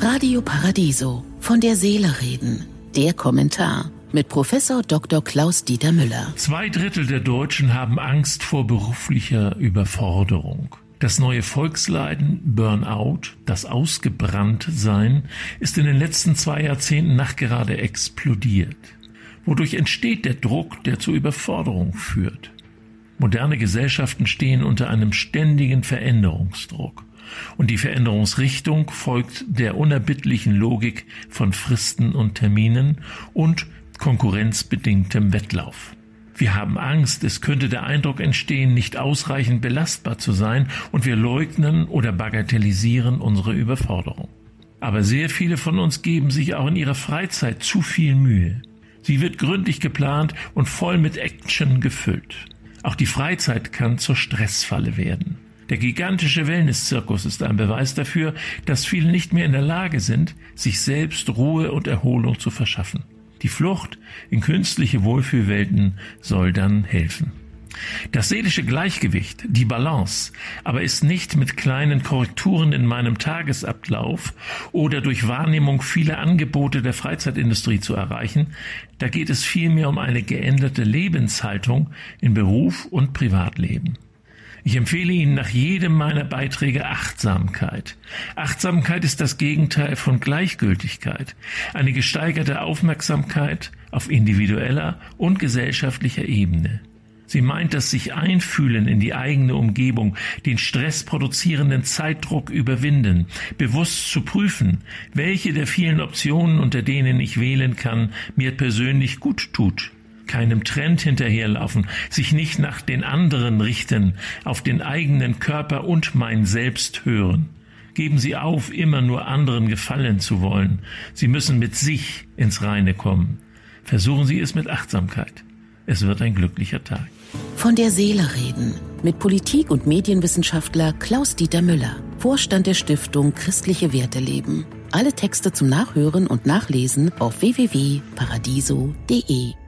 Radio Paradiso von der Seele reden. Der Kommentar mit Professor Dr. Klaus Dieter Müller. Zwei Drittel der Deutschen haben Angst vor beruflicher Überforderung. Das neue Volksleiden, Burnout, das Ausgebranntsein, ist in den letzten zwei Jahrzehnten nachgerade explodiert. Wodurch entsteht der Druck, der zur Überforderung führt? Moderne Gesellschaften stehen unter einem ständigen Veränderungsdruck. Und die Veränderungsrichtung folgt der unerbittlichen Logik von Fristen und Terminen und konkurrenzbedingtem Wettlauf. Wir haben Angst, es könnte der Eindruck entstehen, nicht ausreichend belastbar zu sein, und wir leugnen oder bagatellisieren unsere Überforderung. Aber sehr viele von uns geben sich auch in ihrer Freizeit zu viel Mühe. Sie wird gründlich geplant und voll mit Action gefüllt. Auch die Freizeit kann zur Stressfalle werden. Der gigantische Wellnesszirkus ist ein Beweis dafür, dass viele nicht mehr in der Lage sind, sich selbst Ruhe und Erholung zu verschaffen. Die Flucht in künstliche Wohlfühlwelten soll dann helfen. Das seelische Gleichgewicht, die Balance, aber ist nicht mit kleinen Korrekturen in meinem Tagesablauf oder durch Wahrnehmung vieler Angebote der Freizeitindustrie zu erreichen, da geht es vielmehr um eine geänderte Lebenshaltung in Beruf und Privatleben. Ich empfehle Ihnen nach jedem meiner Beiträge Achtsamkeit. Achtsamkeit ist das Gegenteil von Gleichgültigkeit, eine gesteigerte Aufmerksamkeit auf individueller und gesellschaftlicher Ebene. Sie meint das sich einfühlen in die eigene Umgebung, den stressproduzierenden Zeitdruck überwinden, bewusst zu prüfen, welche der vielen Optionen, unter denen ich wählen kann, mir persönlich gut tut. Keinem Trend hinterherlaufen, sich nicht nach den anderen richten, auf den eigenen Körper und mein Selbst hören. Geben Sie auf, immer nur anderen gefallen zu wollen. Sie müssen mit sich ins Reine kommen. Versuchen Sie es mit Achtsamkeit. Es wird ein glücklicher Tag. Von der Seele reden mit Politik- und Medienwissenschaftler Klaus-Dieter Müller, Vorstand der Stiftung Christliche Werte leben. Alle Texte zum Nachhören und Nachlesen auf www.paradiso.de.